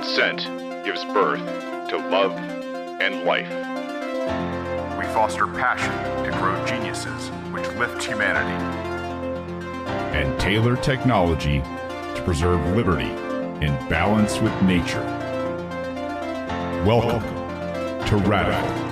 Consent gives birth to love and life. We foster passion to grow geniuses which lift humanity. And tailor technology to preserve liberty in balance with nature. Welcome to Radical.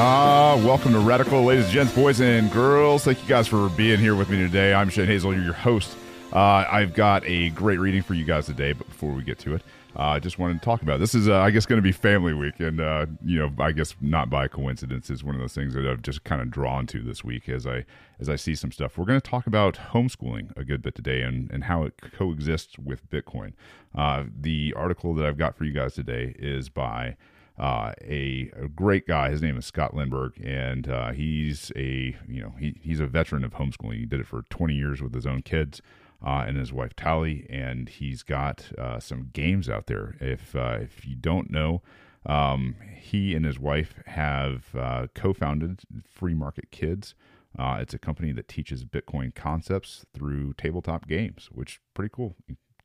Ah, uh, welcome to Radical, ladies and gents, boys and girls. Thank you guys for being here with me today. I'm Shane Hazel, your host. Uh, I've got a great reading for you guys today, but before we get to it, uh, I just wanted to talk about it. this. Is uh, I guess going to be Family Week, and uh, you know, I guess not by coincidence is one of those things that I've just kind of drawn to this week as I as I see some stuff. We're going to talk about homeschooling a good bit today and and how it coexists with Bitcoin. Uh, the article that I've got for you guys today is by uh, a, a, great guy. His name is Scott Lindberg, and uh, he's a you know he, he's a veteran of homeschooling. He did it for 20 years with his own kids uh, and his wife Tally, and he's got uh, some games out there. If uh, if you don't know, um, he and his wife have uh, co-founded Free Market Kids. it's a company that teaches Bitcoin concepts through tabletop games, which is pretty cool.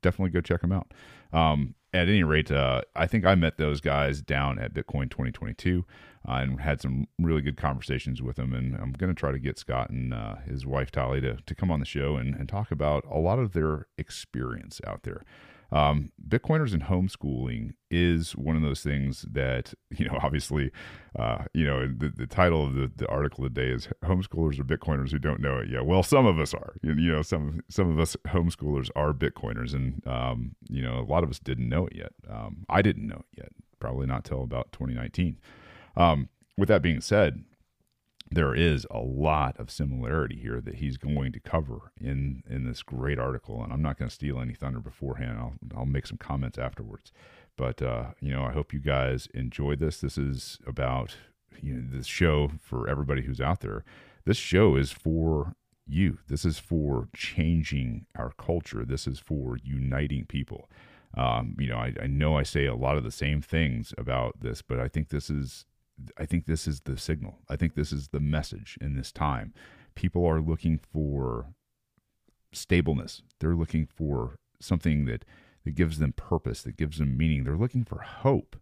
Definitely go check them out. Um, at any rate, uh, I think I met those guys down at Bitcoin 2022 uh, and had some really good conversations with them. And I'm going to try to get Scott and uh, his wife Tally to, to come on the show and, and talk about a lot of their experience out there. Um, Bitcoiners and homeschooling is one of those things that, you know, obviously, uh, you know, the, the title of the, the article today is Homeschoolers or Bitcoiners Who Don't Know It Yet. Well, some of us are. You, you know, some, some of us homeschoolers are Bitcoiners, and, um, you know, a lot of us didn't know it yet. Um, I didn't know it yet, probably not till about 2019. Um, with that being said, there is a lot of similarity here that he's going to cover in in this great article and i'm not going to steal any thunder beforehand. I'll i'll make some comments afterwards. But uh, you know i hope you guys enjoy this. This is about you know this show for everybody who's out there. This show is for you. This is for changing our culture. This is for uniting people. Um, you know I, I know i say a lot of the same things about this but i think this is I think this is the signal. I think this is the message in this time. People are looking for stableness. They're looking for something that, that gives them purpose, that gives them meaning. They're looking for hope.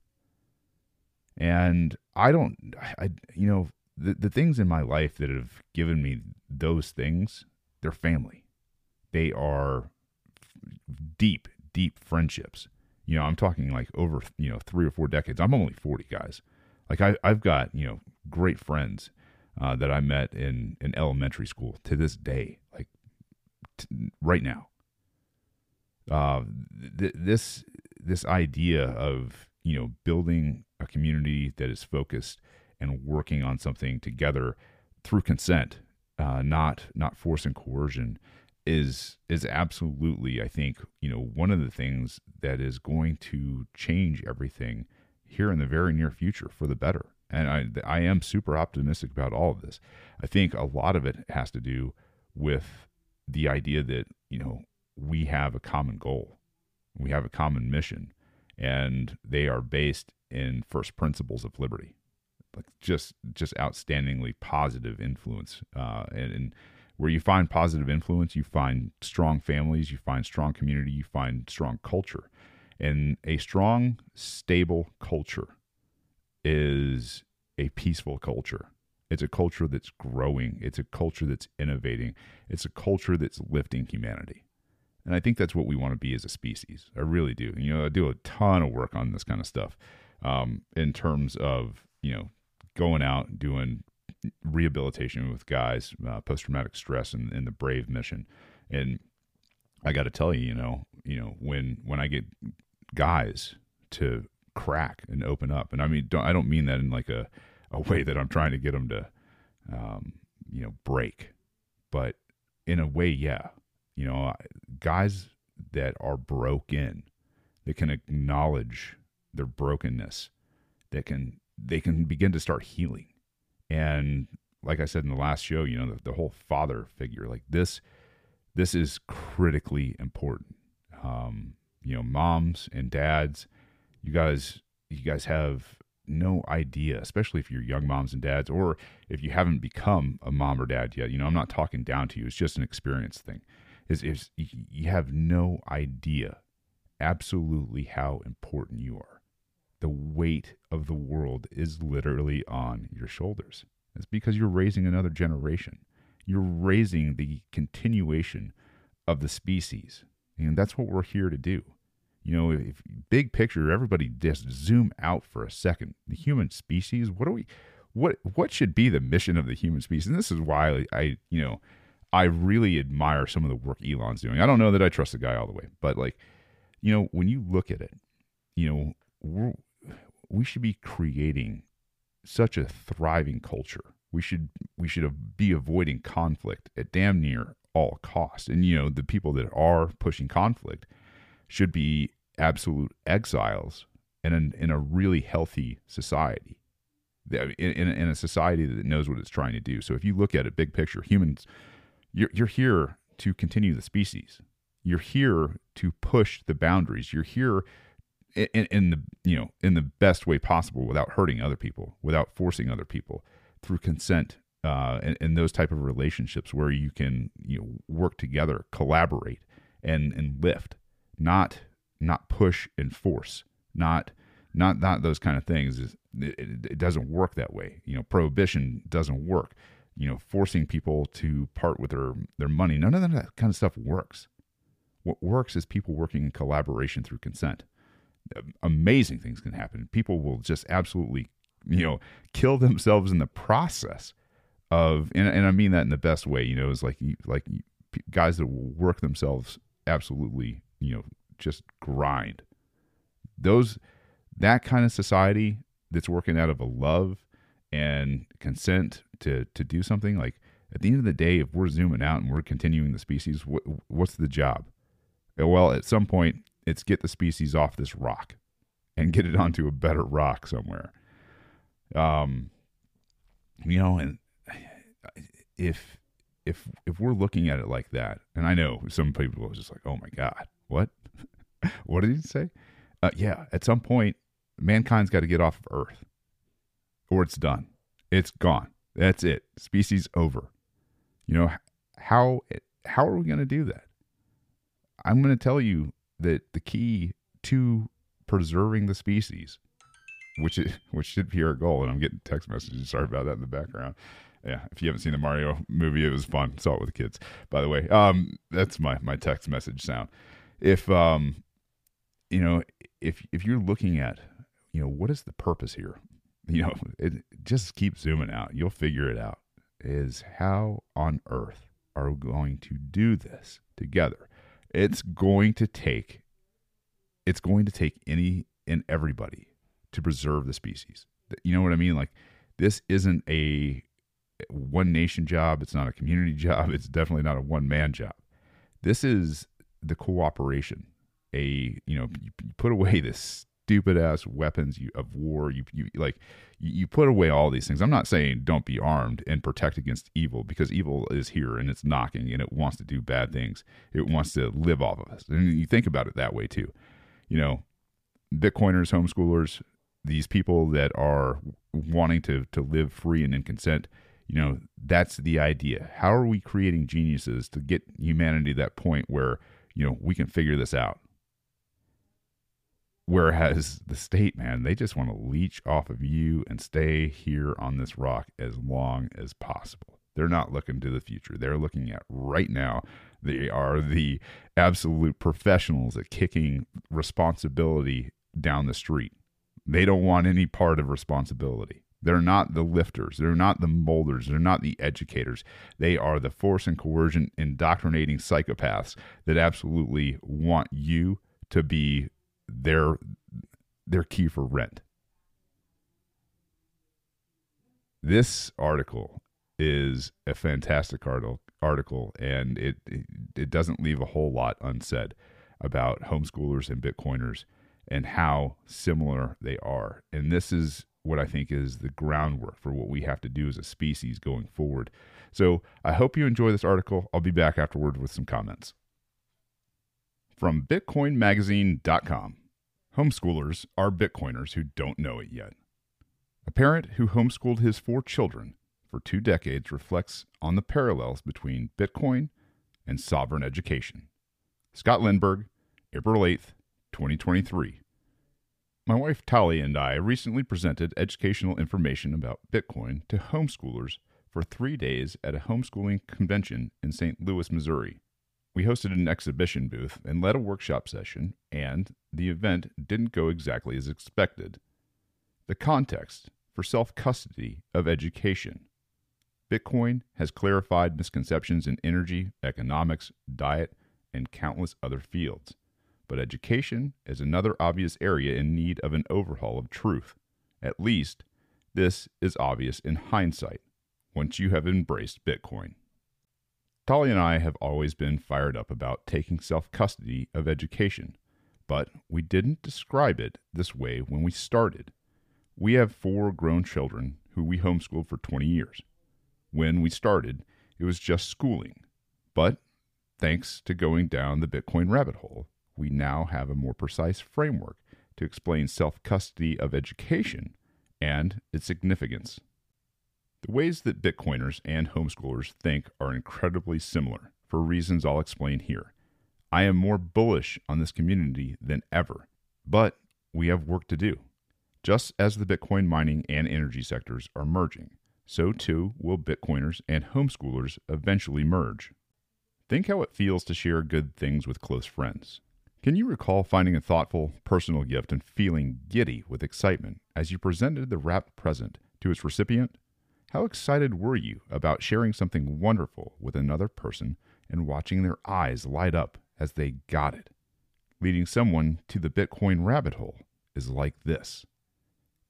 And I don't, I, you know, the, the things in my life that have given me those things, they're family. They are deep, deep friendships. You know, I'm talking like over, you know, three or four decades. I'm only 40 guys. Like I, I've got you know great friends uh, that I met in in elementary school to this day, like t- right now. Uh, th- this this idea of you know building a community that is focused and working on something together through consent, uh, not not force and coercion, is is absolutely I think you know one of the things that is going to change everything here in the very near future for the better. And I, I am super optimistic about all of this. I think a lot of it has to do with the idea that, you know, we have a common goal, we have a common mission, and they are based in first principles of liberty. Like just just outstandingly positive influence, uh, and, and where you find positive influence, you find strong families, you find strong community, you find strong culture. And a strong, stable culture is a peaceful culture. It's a culture that's growing. It's a culture that's innovating. It's a culture that's lifting humanity. And I think that's what we want to be as a species. I really do. You know, I do a ton of work on this kind of stuff um, in terms of, you know, going out doing rehabilitation with guys, uh, post traumatic stress, and, and the Brave mission. And I got to tell you, you know, you know, when when I get guys to crack and open up. And I mean, don't, I don't mean that in like a, a way that I'm trying to get them to, um, you know, break, but in a way, yeah, you know, guys that are broken, that can acknowledge their brokenness, that can, they can begin to start healing. And like I said in the last show, you know, the, the whole father figure, like this, this is critically important. Um, you know, moms and dads, you guys, you guys have no idea, especially if you're young moms and dads, or if you haven't become a mom or dad yet. You know, I'm not talking down to you. It's just an experience thing. Is is you have no idea, absolutely how important you are. The weight of the world is literally on your shoulders. It's because you're raising another generation. You're raising the continuation of the species, and that's what we're here to do you know, if big picture, everybody just zoom out for a second. The human species, what do we what what should be the mission of the human species? And this is why I, you know, I really admire some of the work Elon's doing. I don't know that I trust the guy all the way, but like, you know, when you look at it, you know, we should be creating such a thriving culture. We should we should be avoiding conflict at damn near all costs. And you know, the people that are pushing conflict should be absolute exiles in, an, in a really healthy society, in, in, in a society that knows what it's trying to do. So if you look at it big picture, humans, you're, you're here to continue the species. You're here to push the boundaries. You're here in, in, the you know in the best way possible without hurting other people, without forcing other people through consent uh, and, and, those type of relationships where you can you know work together, collaborate, and and lift not not push and force, not not not those kind of things. It, it, it doesn't work that way. You know, prohibition doesn't work. You know, forcing people to part with their their money. None of that kind of stuff works. What works is people working in collaboration through consent. Amazing things can happen. People will just absolutely, you know, kill themselves in the process of, and, and I mean that in the best way. You know, is like like guys that work themselves absolutely you know just grind those that kind of society that's working out of a love and consent to to do something like at the end of the day if we're zooming out and we're continuing the species what, what's the job well at some point it's get the species off this rock and get it onto a better rock somewhere um you know and if if if we're looking at it like that and i know some people are just like oh my god what? what did he say? Uh, yeah, at some point, mankind's got to get off of Earth, or it's done. It's gone. That's it. Species over. You know how how are we going to do that? I'm going to tell you that the key to preserving the species, which is, which should be our goal, and I'm getting text messages. Sorry about that in the background. Yeah, if you haven't seen the Mario movie, it was fun. Saw it with the kids, by the way. Um, that's my my text message sound. If um you know if if you're looking at you know what is the purpose here? You know it just keep zooming out. You'll figure it out. Is how on earth are we going to do this together? It's going to take it's going to take any and everybody to preserve the species. You know what i mean? Like this isn't a one nation job it's not a community job it's definitely not a one man job this is the cooperation. A you know you, you put away this stupid ass weapons you, of war. You you like you, you put away all these things. I'm not saying don't be armed and protect against evil because evil is here and it's knocking and it wants to do bad things. It wants to live off of us. And you think about it that way too. You know, Bitcoiners, homeschoolers, these people that are wanting to to live free and in consent you know that's the idea how are we creating geniuses to get humanity to that point where you know, we can figure this out. Whereas the state, man, they just want to leech off of you and stay here on this rock as long as possible. They're not looking to the future. They're looking at right now. They are the absolute professionals at kicking responsibility down the street. They don't want any part of responsibility. They're not the lifters. They're not the molders. They're not the educators. They are the force and coercion indoctrinating psychopaths that absolutely want you to be their their key for rent. This article is a fantastic article, article and it, it it doesn't leave a whole lot unsaid about homeschoolers and Bitcoiners and how similar they are. And this is what I think is the groundwork for what we have to do as a species going forward. So I hope you enjoy this article. I'll be back afterward with some comments. From BitcoinMagazine.com Homeschoolers are Bitcoiners who don't know it yet. A parent who homeschooled his four children for two decades reflects on the parallels between Bitcoin and sovereign education. Scott Lindberg, April 8th, 2023. My wife Tali and I recently presented educational information about Bitcoin to homeschoolers for three days at a homeschooling convention in St. Louis, Missouri. We hosted an exhibition booth and led a workshop session, and the event didn't go exactly as expected. The context for self custody of education. Bitcoin has clarified misconceptions in energy, economics, diet, and countless other fields. But education is another obvious area in need of an overhaul of truth. At least, this is obvious in hindsight once you have embraced Bitcoin. Tali and I have always been fired up about taking self custody of education, but we didn't describe it this way when we started. We have four grown children who we homeschooled for 20 years. When we started, it was just schooling. But thanks to going down the Bitcoin rabbit hole, we now have a more precise framework to explain self custody of education and its significance. The ways that Bitcoiners and homeschoolers think are incredibly similar for reasons I'll explain here. I am more bullish on this community than ever, but we have work to do. Just as the Bitcoin mining and energy sectors are merging, so too will Bitcoiners and homeschoolers eventually merge. Think how it feels to share good things with close friends. Can you recall finding a thoughtful, personal gift and feeling giddy with excitement as you presented the wrapped present to its recipient? How excited were you about sharing something wonderful with another person and watching their eyes light up as they got it? Leading someone to the Bitcoin rabbit hole is like this.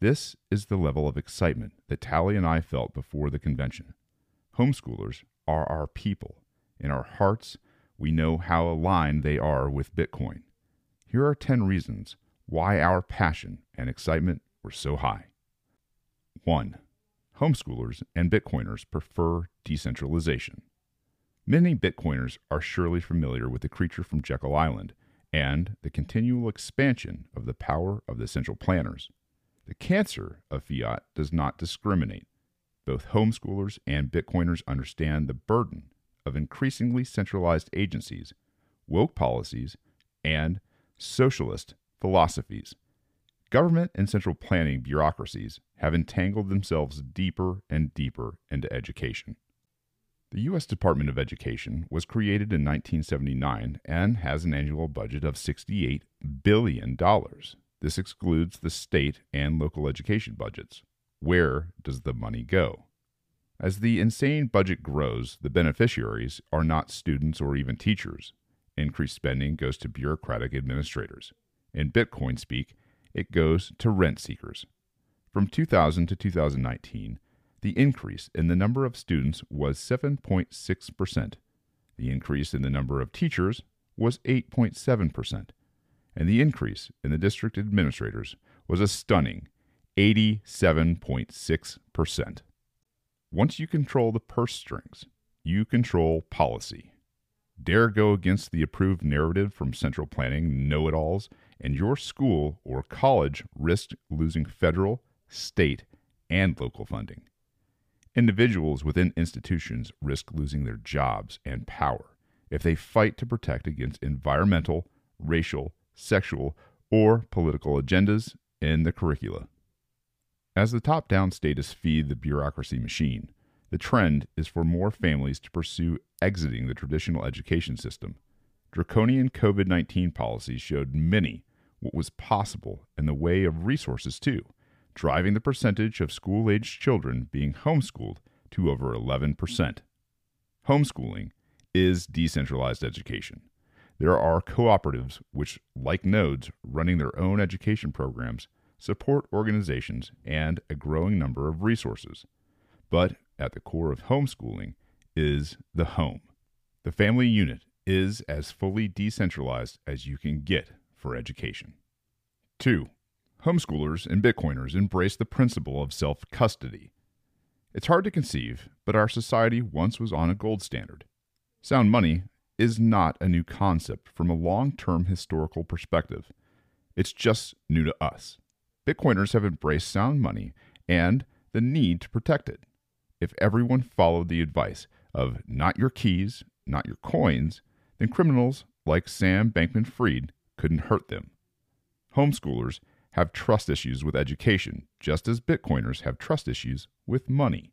This is the level of excitement that Tally and I felt before the convention. Homeschoolers are our people. In our hearts, we know how aligned they are with Bitcoin. Here are 10 reasons why our passion and excitement were so high. 1. Homeschoolers and Bitcoiners prefer decentralization. Many Bitcoiners are surely familiar with the creature from Jekyll Island and the continual expansion of the power of the central planners. The cancer of fiat does not discriminate. Both homeschoolers and Bitcoiners understand the burden of increasingly centralized agencies, woke policies, and socialist philosophies. Government and central planning bureaucracies have entangled themselves deeper and deeper into education. The U.S. Department of Education was created in 1979 and has an annual budget of $68 billion. This excludes the state and local education budgets. Where does the money go? As the insane budget grows, the beneficiaries are not students or even teachers. Increased spending goes to bureaucratic administrators. In Bitcoin speak, it goes to rent seekers. From 2000 to 2019, the increase in the number of students was 7.6%. The increase in the number of teachers was 8.7% and the increase in the district administrators was a stunning 87.6%. Once you control the purse strings, you control policy. Dare go against the approved narrative from central planning know it alls, and your school or college risks losing federal, state, and local funding. Individuals within institutions risk losing their jobs and power if they fight to protect against environmental, racial, sexual, or political agendas in the curricula. As the top down status feed the bureaucracy machine, the trend is for more families to pursue exiting the traditional education system. Draconian COVID 19 policies showed many what was possible in the way of resources, too, driving the percentage of school aged children being homeschooled to over 11%. Homeschooling is decentralized education. There are cooperatives which, like nodes, running their own education programs, support organizations, and a growing number of resources. But at the core of homeschooling is the home. The family unit is as fully decentralized as you can get for education. 2. Homeschoolers and Bitcoiners embrace the principle of self custody. It's hard to conceive, but our society once was on a gold standard. Sound money is not a new concept from a long term historical perspective. It's just new to us. Bitcoiners have embraced sound money and the need to protect it. If everyone followed the advice of not your keys, not your coins, then criminals like Sam Bankman Fried couldn't hurt them. Homeschoolers have trust issues with education, just as Bitcoiners have trust issues with money.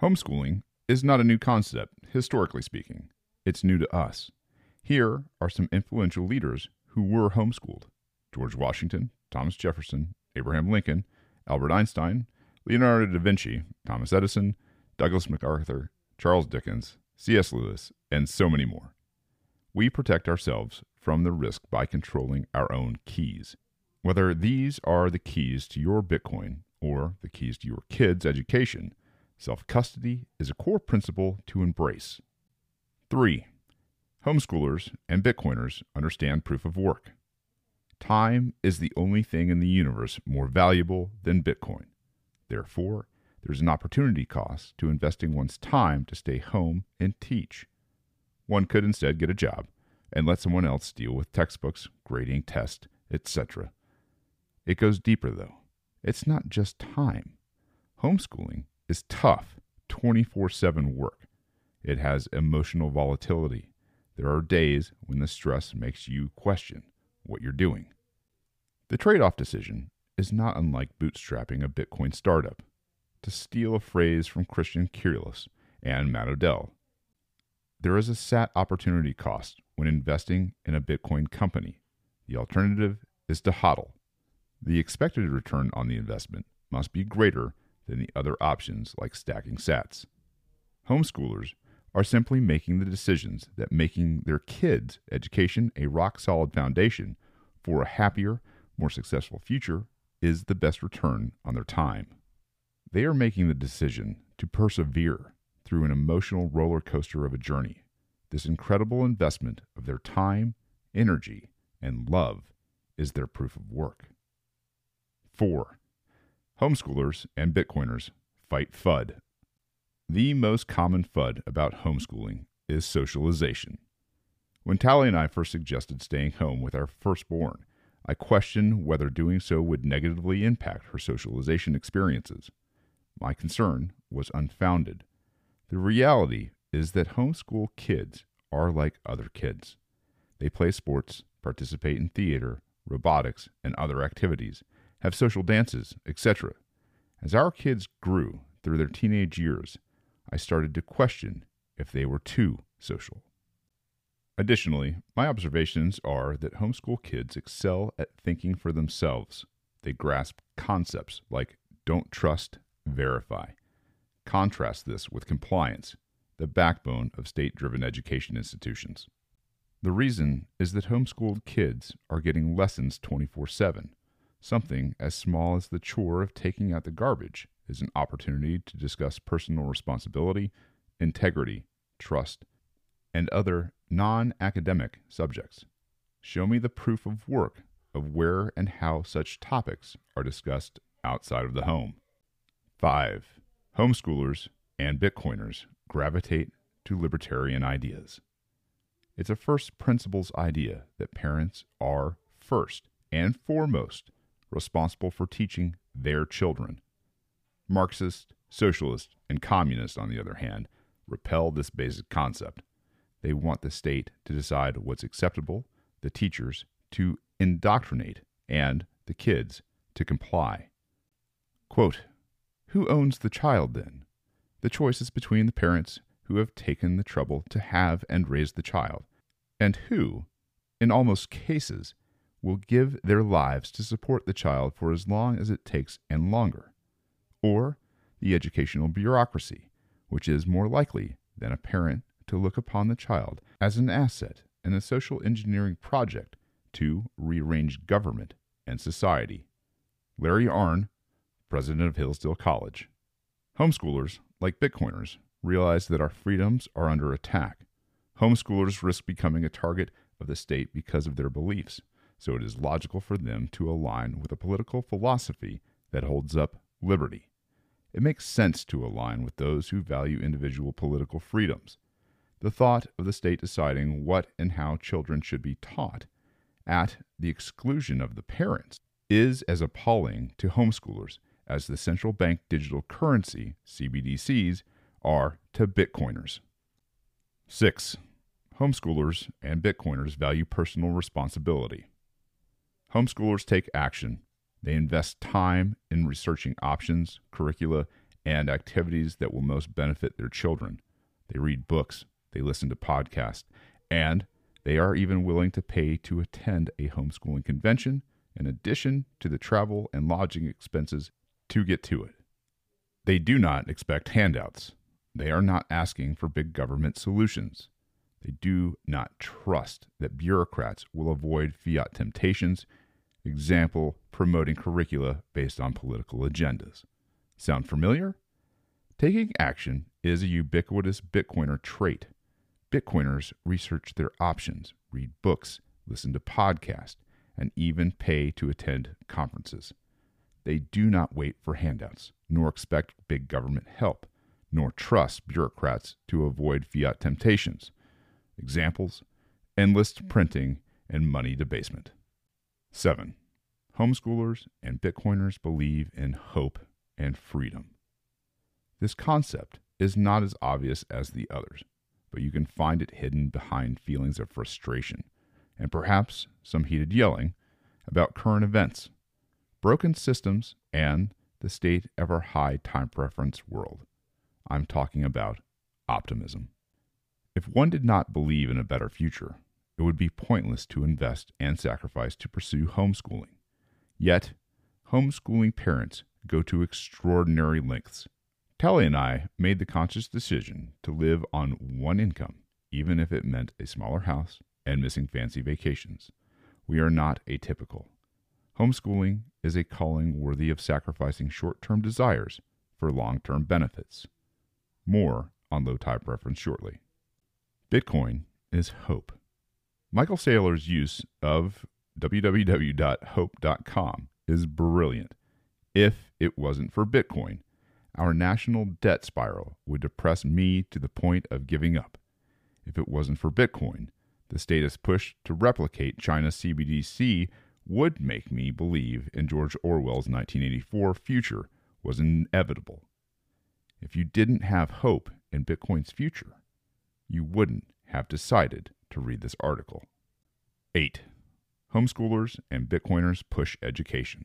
Homeschooling is not a new concept, historically speaking. It's new to us. Here are some influential leaders who were homeschooled George Washington, Thomas Jefferson, Abraham Lincoln, Albert Einstein, Leonardo da Vinci, Thomas Edison, Douglas MacArthur, Charles Dickens, C.S. Lewis, and so many more. We protect ourselves from the risk by controlling our own keys. Whether these are the keys to your Bitcoin or the keys to your kids' education, self custody is a core principle to embrace. 3. Homeschoolers and Bitcoiners understand proof of work. Time is the only thing in the universe more valuable than Bitcoin. Therefore, there's an opportunity cost to investing one's time to stay home and teach. One could instead get a job and let someone else deal with textbooks, grading tests, etc. It goes deeper, though. It's not just time. Homeschooling is tough, 24 7 work. It has emotional volatility. There are days when the stress makes you question what you're doing. The trade off decision is not unlike bootstrapping a Bitcoin startup. To steal a phrase from Christian Keroles and Matt Odell, there is a SAT opportunity cost when investing in a Bitcoin company. The alternative is to hodl. The expected return on the investment must be greater than the other options like stacking sats. Homeschoolers are simply making the decisions that making their kids' education a rock solid foundation for a happier, more successful future is the best return on their time. They are making the decision to persevere through an emotional roller coaster of a journey. This incredible investment of their time, energy, and love is their proof of work. 4. Homeschoolers and Bitcoiners fight FUD. The most common FUD about homeschooling is socialization. When Tally and I first suggested staying home with our firstborn, I questioned whether doing so would negatively impact her socialization experiences. My concern was unfounded. The reality is that homeschool kids are like other kids. They play sports, participate in theater, robotics, and other activities, have social dances, etc. As our kids grew through their teenage years, I started to question if they were too social. Additionally, my observations are that homeschool kids excel at thinking for themselves. They grasp concepts like don't trust, verify. Contrast this with compliance, the backbone of state driven education institutions. The reason is that homeschooled kids are getting lessons 24 7. Something as small as the chore of taking out the garbage is an opportunity to discuss personal responsibility, integrity, trust, and other non academic subjects. Show me the proof of work of where and how such topics are discussed outside of the home. 5. Homeschoolers and Bitcoiners gravitate to libertarian ideas. It's a first principles idea that parents are first and foremost responsible for teaching their children. Marxists, socialists, and communists, on the other hand, repel this basic concept. They want the state to decide what's acceptable, the teachers to indoctrinate, and the kids to comply. Quote, Who owns the child then? The choice is between the parents who have taken the trouble to have and raise the child, and who, in almost cases, will give their lives to support the child for as long as it takes and longer, or the educational bureaucracy, which is more likely than a parent to look upon the child as an asset in a social engineering project to rearrange government and society. Larry Arnn, president of Hillsdale College. Homeschoolers, like Bitcoiners, realize that our freedoms are under attack. Homeschoolers risk becoming a target of the state because of their beliefs, so it is logical for them to align with a political philosophy that holds up liberty. It makes sense to align with those who value individual political freedoms. The thought of the state deciding what and how children should be taught, at the exclusion of the parents, is as appalling to homeschoolers as the central bank digital currency, CBDCs, are to Bitcoiners. 6. Homeschoolers and Bitcoiners value personal responsibility. Homeschoolers take action. They invest time in researching options, curricula, and activities that will most benefit their children. They read books, they listen to podcasts, and they are even willing to pay to attend a homeschooling convention in addition to the travel and lodging expenses to get to it. They do not expect handouts. They are not asking for big government solutions. They do not trust that bureaucrats will avoid fiat temptations, example, promoting curricula based on political agendas. Sound familiar? Taking action is a ubiquitous Bitcoiner trait. Bitcoiners research their options, read books, listen to podcasts, and even pay to attend conferences. They do not wait for handouts, nor expect big government help, nor trust bureaucrats to avoid fiat temptations. Examples endless printing and money debasement. 7. Homeschoolers and Bitcoiners believe in hope and freedom. This concept is not as obvious as the others, but you can find it hidden behind feelings of frustration and perhaps some heated yelling about current events, broken systems, and the state of our high time preference world. I'm talking about optimism. If one did not believe in a better future, it would be pointless to invest and sacrifice to pursue homeschooling. Yet, homeschooling parents go to extraordinary lengths. Telly and I made the conscious decision to live on one income, even if it meant a smaller house and missing fancy vacations. We are not atypical. Homeschooling is a calling worthy of sacrificing short term desires for long term benefits. More on low time preference shortly. Bitcoin is hope. Michael Saylor's use of www.hope.com is brilliant. If it wasn't for Bitcoin, our national debt spiral would depress me to the point of giving up. If it wasn't for Bitcoin, the status push to replicate China's CBDC would make me believe in George Orwell's 1984 future was inevitable. If you didn't have hope in Bitcoin's future, you wouldn't have decided to read this article. 8. Homeschoolers and Bitcoiners push education.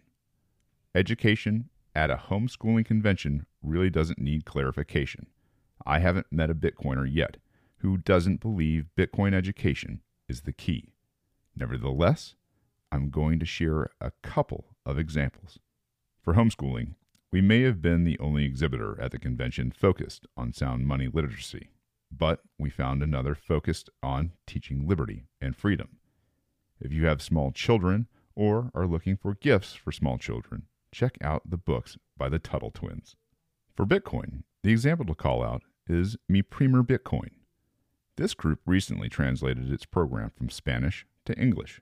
Education at a homeschooling convention really doesn't need clarification. I haven't met a Bitcoiner yet who doesn't believe Bitcoin education is the key. Nevertheless, I'm going to share a couple of examples. For homeschooling, we may have been the only exhibitor at the convention focused on sound money literacy, but we found another focused on teaching liberty and freedom. If you have small children or are looking for gifts for small children, check out the books by the Tuttle twins. For Bitcoin, the example to call out is Mi Primer Bitcoin. This group recently translated its program from Spanish to English.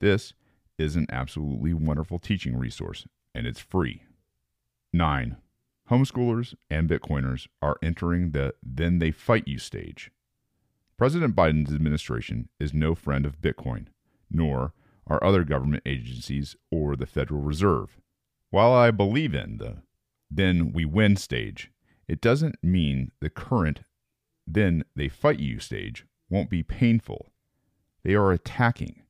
This is an absolutely wonderful teaching resource, and it's free. 9. Homeschoolers and Bitcoiners are entering the then they fight you stage. President Biden's administration is no friend of Bitcoin, nor are other government agencies or the Federal Reserve. While I believe in the then we win stage, it doesn't mean the current then they fight you stage won't be painful. They are attacking.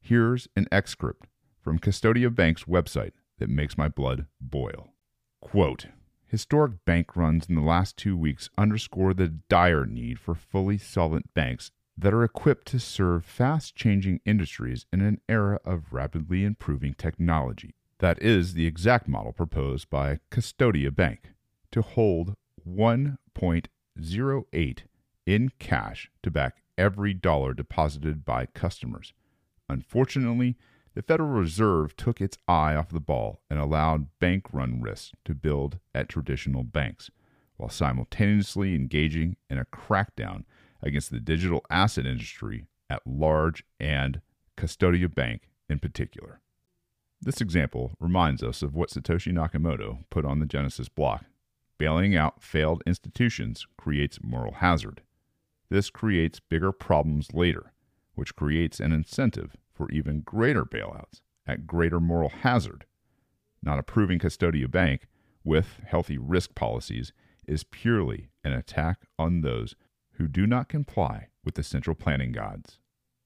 Here's an excerpt from Custodia Bank's website that makes my blood boil. Quote Historic bank runs in the last two weeks underscore the dire need for fully solvent banks that are equipped to serve fast changing industries in an era of rapidly improving technology. That is the exact model proposed by Custodia Bank to hold 1.08 in cash to back every dollar deposited by customers. Unfortunately, the Federal Reserve took its eye off the ball and allowed bank run risks to build at traditional banks, while simultaneously engaging in a crackdown against the digital asset industry at large and Custodia Bank in particular. This example reminds us of what Satoshi Nakamoto put on the Genesis block. Bailing out failed institutions creates moral hazard. This creates bigger problems later, which creates an incentive for even greater bailouts at greater moral hazard. Not approving Custodia Bank with healthy risk policies is purely an attack on those who do not comply with the central planning gods.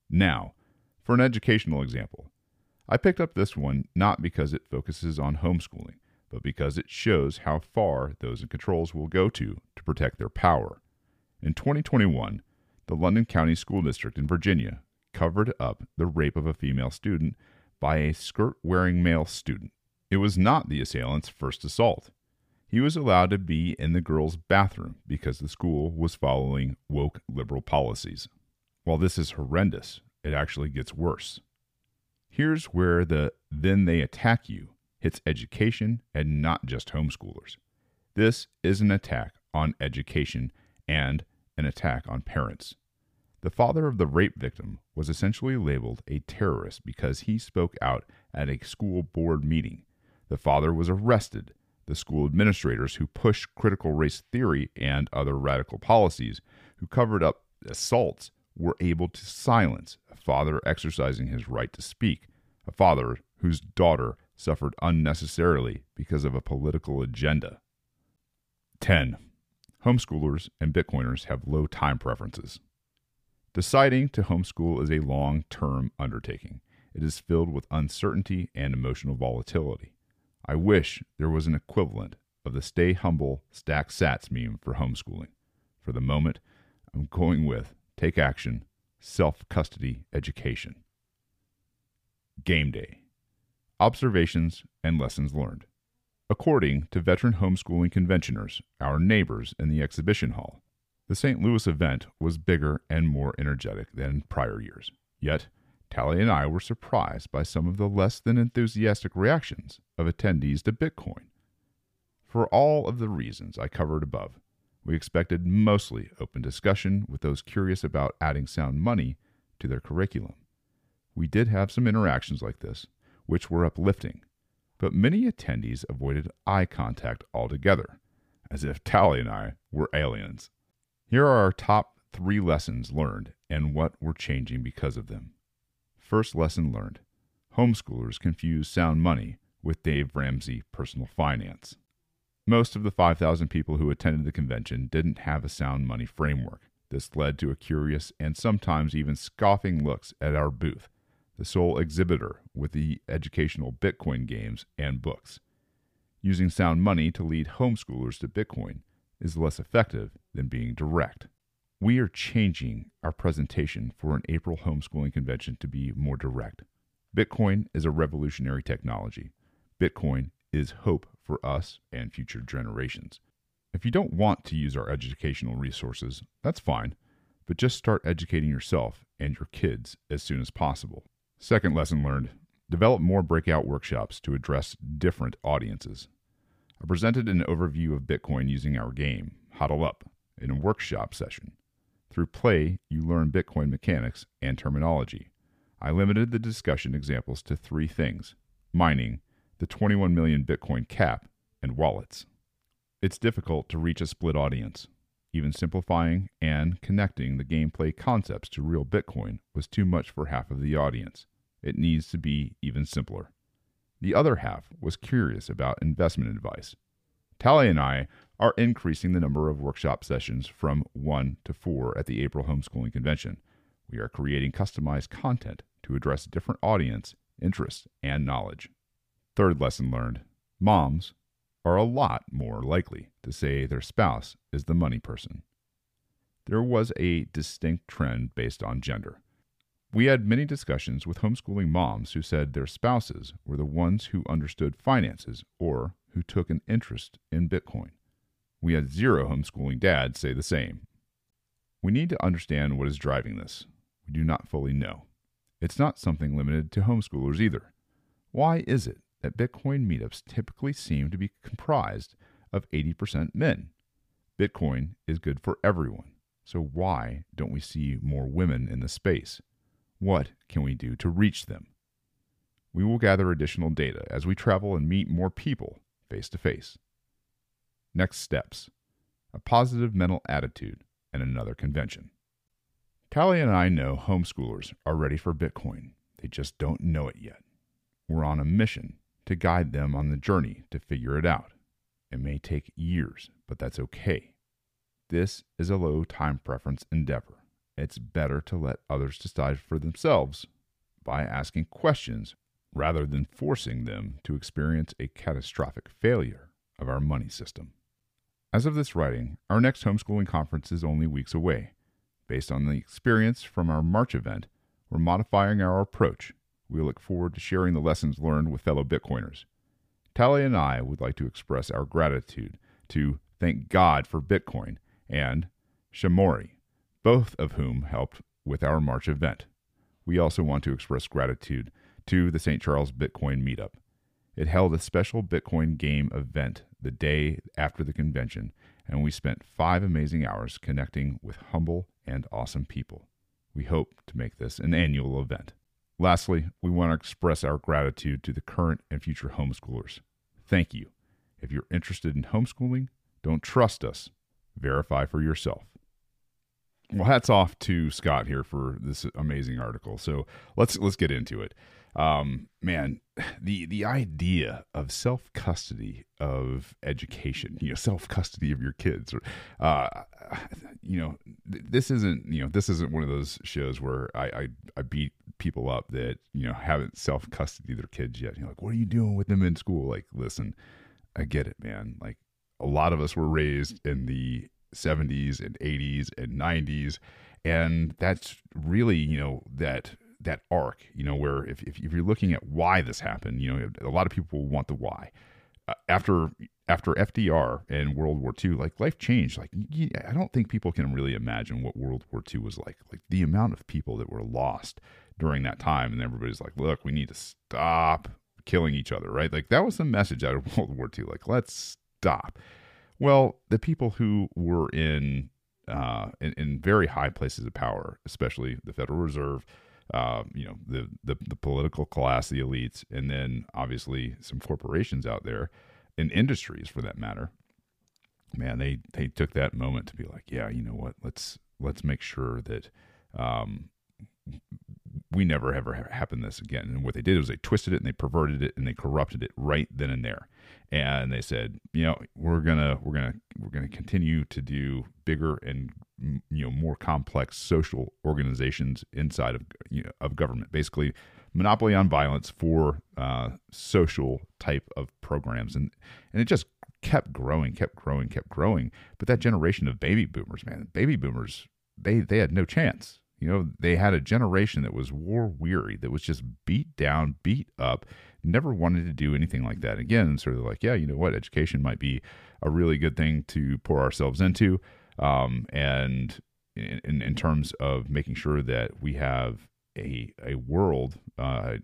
Now, for an educational example, I picked up this one not because it focuses on homeschooling, but because it shows how far those in controls will go to to protect their power. In 2021, the Loudoun County School District in Virginia covered up the rape of a female student by a skirt wearing male student. It was not the assailant's first assault. He was allowed to be in the girl's bathroom because the school was following woke liberal policies. While this is horrendous, it actually gets worse. Here's where the then they attack you hits education and not just homeschoolers. This is an attack on education and an attack on parents. The father of the rape victim was essentially labeled a terrorist because he spoke out at a school board meeting. The father was arrested. The school administrators who pushed critical race theory and other radical policies, who covered up assaults, were able to silence a father exercising his right to speak, a father whose daughter suffered unnecessarily because of a political agenda. 10. Homeschoolers and Bitcoiners have low time preferences. Deciding to homeschool is a long term undertaking. It is filled with uncertainty and emotional volatility. I wish there was an equivalent of the stay humble, stack sats meme for homeschooling. For the moment, I'm going with take action, self custody education. Game day observations and lessons learned. According to veteran homeschooling conventioners, our neighbors in the exhibition hall, the St. Louis event was bigger and more energetic than prior years. Yet, Tally and I were surprised by some of the less than enthusiastic reactions of attendees to Bitcoin. For all of the reasons I covered above, we expected mostly open discussion with those curious about adding sound money to their curriculum. We did have some interactions like this, which were uplifting, but many attendees avoided eye contact altogether, as if Tally and I were aliens. Here are our top three lessons learned and what we're changing because of them. First lesson learned homeschoolers confuse sound money with Dave Ramsey personal finance. Most of the 5,000 people who attended the convention didn't have a sound money framework. This led to a curious and sometimes even scoffing looks at our booth the sole exhibitor with the educational Bitcoin games and books. Using sound money to lead homeschoolers to Bitcoin is less effective than being direct. We are changing our presentation for an April homeschooling convention to be more direct. Bitcoin is a revolutionary technology. Bitcoin is hope for us and future generations. If you don't want to use our educational resources, that's fine, but just start educating yourself and your kids as soon as possible. Second lesson learned develop more breakout workshops to address different audiences. I presented an overview of Bitcoin using our game, HODL UP, in a workshop session. Through play, you learn Bitcoin mechanics and terminology. I limited the discussion examples to three things mining, the 21 million Bitcoin cap, and wallets. It's difficult to reach a split audience. Even simplifying and connecting the gameplay concepts to real Bitcoin was too much for half of the audience. It needs to be even simpler. The other half was curious about investment advice. Tally and I are increasing the number of workshop sessions from one to four at the April Homeschooling Convention. We are creating customized content to address different audience, interests, and knowledge. Third lesson learned moms are a lot more likely to say their spouse is the money person. There was a distinct trend based on gender. We had many discussions with homeschooling moms who said their spouses were the ones who understood finances or who took an interest in Bitcoin. We had zero homeschooling dads say the same. We need to understand what is driving this. We do not fully know. It's not something limited to homeschoolers either. Why is it that Bitcoin meetups typically seem to be comprised of 80% men. Bitcoin is good for everyone, so why don't we see more women in the space? What can we do to reach them? We will gather additional data as we travel and meet more people face to face. Next steps a positive mental attitude and another convention. Tally and I know homeschoolers are ready for Bitcoin. They just don't know it yet. We're on a mission to guide them on the journey to figure it out. It may take years, but that's okay. This is a low time preference endeavor. It's better to let others decide for themselves by asking questions rather than forcing them to experience a catastrophic failure of our money system. As of this writing, our next homeschooling conference is only weeks away. Based on the experience from our March event, we're modifying our approach. We look forward to sharing the lessons learned with fellow Bitcoiners. Talia and I would like to express our gratitude to Thank God for Bitcoin and Shamori, both of whom helped with our March event. We also want to express gratitude to the St. Charles Bitcoin Meetup. It held a special Bitcoin game event the day after the convention, and we spent five amazing hours connecting with humble and awesome people. We hope to make this an annual event. Lastly, we want to express our gratitude to the current and future homeschoolers. Thank you. If you're interested in homeschooling, don't trust us. Verify for yourself. Well, hats off to Scott here for this amazing article. So let's let's get into it. Um, man, the the idea of self custody of education, you know, self custody of your kids, or uh, you know, th- this isn't you know this isn't one of those shows where I I, I beat people up that you know haven't self custody their kids yet. You're like, what are you doing with them in school? Like, listen, I get it, man. Like a lot of us were raised in the 70s and 80s and 90s and that's really you know that that arc you know where if, if, you're looking at why this happened you know a lot of people want the why uh, after after FDR and World War II, like life changed. Like I don't think people can really imagine what World War II was like. Like the amount of people that were lost during that time, and everybody's like, "Look, we need to stop killing each other." Right? Like that was the message out of World War II. Like let's stop. Well, the people who were in uh, in, in very high places of power, especially the Federal Reserve, uh, you know, the, the the political class, the elites, and then obviously some corporations out there, and industries for that matter. Man, they they took that moment to be like, yeah, you know what? Let's let's make sure that um, we never ever happen this again. And what they did was they twisted it and they perverted it and they corrupted it right then and there. And they said, you know, we're gonna we're gonna we're gonna continue to do bigger and you know more complex social organizations inside of you know, of government. Basically, monopoly on violence for uh, social type of programs, and and it just kept growing, kept growing, kept growing. But that generation of baby boomers, man, baby boomers, they they had no chance you know, they had a generation that was war weary, that was just beat down, beat up, never wanted to do anything like that again. Sort of like, yeah, you know what, education might be a really good thing to pour ourselves into. Um, and in, in, in, terms of making sure that we have a, a world, uh,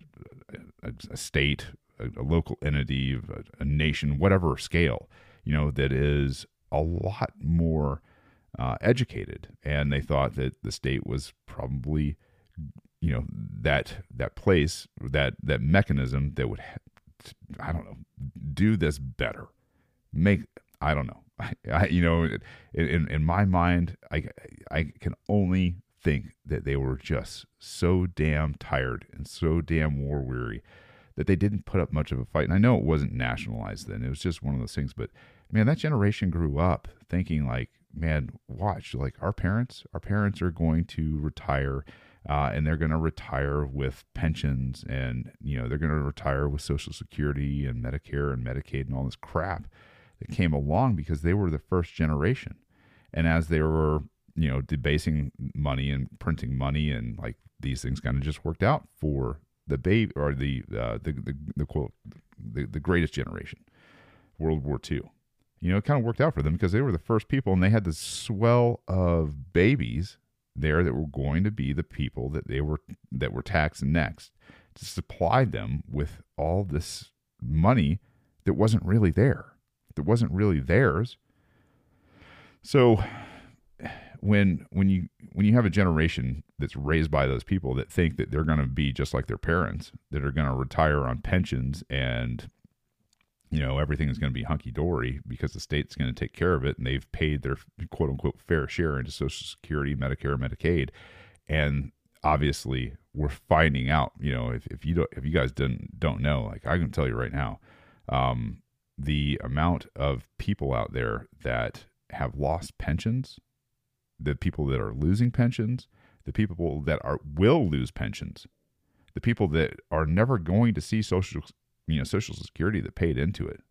a, a, state, a, a local entity, a, a nation, whatever scale, you know, that is a lot more uh, educated, and they thought that the state was probably, you know, that that place, that that mechanism that would, I don't know, do this better, make I don't know, I, I you know, in in my mind, I I can only think that they were just so damn tired and so damn war weary that they didn't put up much of a fight. And I know it wasn't nationalized then; it was just one of those things. But man, that generation grew up thinking like man, watch, like our parents, our parents are going to retire. Uh, and they're going to retire with pensions and you know they're going to retire with social security and medicare and medicaid and all this crap that came along because they were the first generation and as they were you know debasing money and printing money and like these things kind of just worked out for the baby or the uh, the, the the quote the, the greatest generation world war ii you know, it kind of worked out for them because they were the first people and they had this swell of babies there that were going to be the people that they were that were taxed next to supply them with all this money that wasn't really there that wasn't really theirs. So when when you when you have a generation that's raised by those people that think that they're going to be just like their parents that are going to retire on pensions and you know everything is going to be hunky dory because the state's going to take care of it and they've paid their quote unquote fair share into Social Security, Medicare, Medicaid, and obviously we're finding out. You know, if, if you don't, if you guys didn't don't know, like I can tell you right now, um, the amount of people out there that have lost pensions, the people that are losing pensions, the people that are will lose pensions, the people that are never going to see social you know social security that paid into it,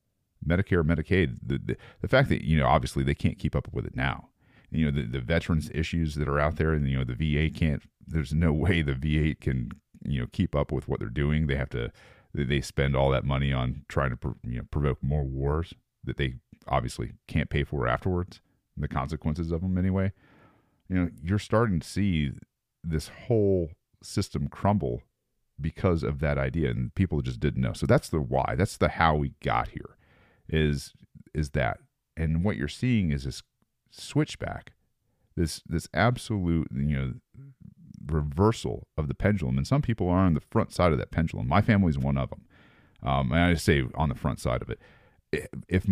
Medicare, Medicaid, the, the the fact that you know obviously they can't keep up with it now. You know the, the veterans issues that are out there, and you know the VA can't. There's no way the VA can you know keep up with what they're doing. They have to they spend all that money on trying to you know provoke more wars that they obviously can't pay for afterwards. The consequences of them anyway. You know you're starting to see this whole system crumble because of that idea and people just didn't know. So that's the why that's the how we got here is is that. And what you're seeing is this switchback this this absolute you know reversal of the pendulum. And some people are on the front side of that pendulum. My family's one of them um, and i say on the front side of it. If, if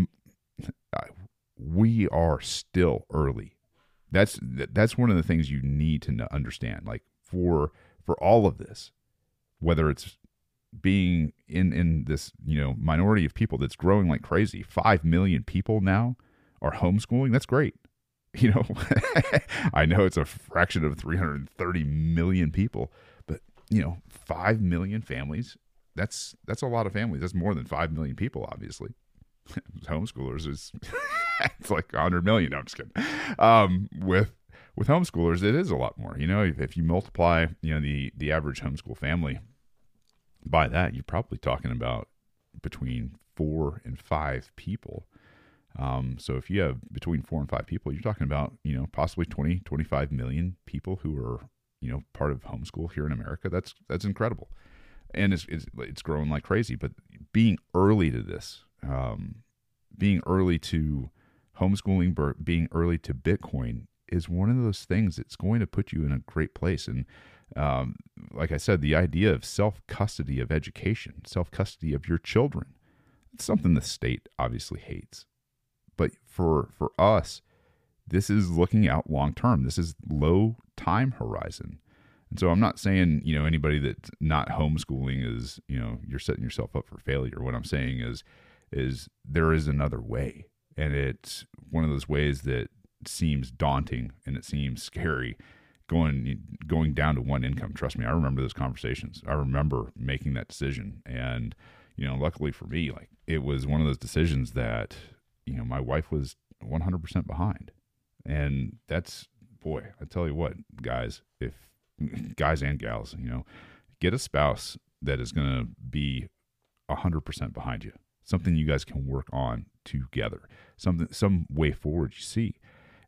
we are still early. That's that's one of the things you need to understand. Like for for all of this whether it's being in in this you know minority of people that's growing like crazy 5 million people now are homeschooling that's great. You know i know it's a fraction of 330 million people but you know 5 million families that's that's a lot of families. That's more than 5 million people obviously. Homeschoolers is it's like 100 million no, i'm just kidding. Um, with with homeschoolers it is a lot more you know? If, if you multiply you know the the average homeschool family by that you're probably talking about between four and five people. Um, so if you have between four and five people you're talking about you know possibly 20 25 million people who are you know part of homeschool here in america. That's that's incredible. And it's, it's, it's growing like crazy. But being early to this um, being early to homeschooling, being early to Bitcoin is one of those things that's going to put you in a great place. And um, like I said, the idea of self custody of education, self custody of your children, it's something the state obviously hates. But for for us, this is looking out long term. This is low time horizon. And so I'm not saying, you know, anybody that's not homeschooling is, you know, you're setting yourself up for failure. What I'm saying is is there is another way. And it's one of those ways that seems daunting and it seems scary going going down to one income. Trust me, I remember those conversations. I remember making that decision and you know, luckily for me, like it was one of those decisions that, you know, my wife was 100% behind. And that's boy, I tell you what, guys, if guys and gals, you know, get a spouse that is going to be 100% behind you something you guys can work on together, something some way forward you see.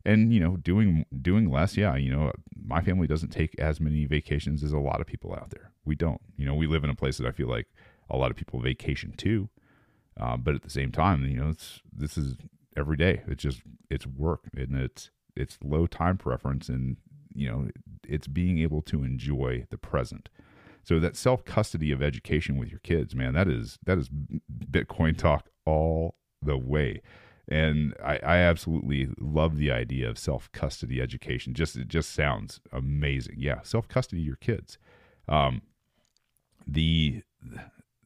And you know, doing doing less, yeah, you know, my family doesn't take as many vacations as a lot of people out there. We don't. You know, we live in a place that I feel like a lot of people vacation too. Uh, but at the same time, you know, it's this is every day. It's just it's work and it's it's low time preference and you know it's being able to enjoy the present so that self custody of education with your kids, man, that is that is Bitcoin talk all the way. And I, I absolutely love the idea of self custody education. Just it just sounds amazing. Yeah, self custody your kids. Um, the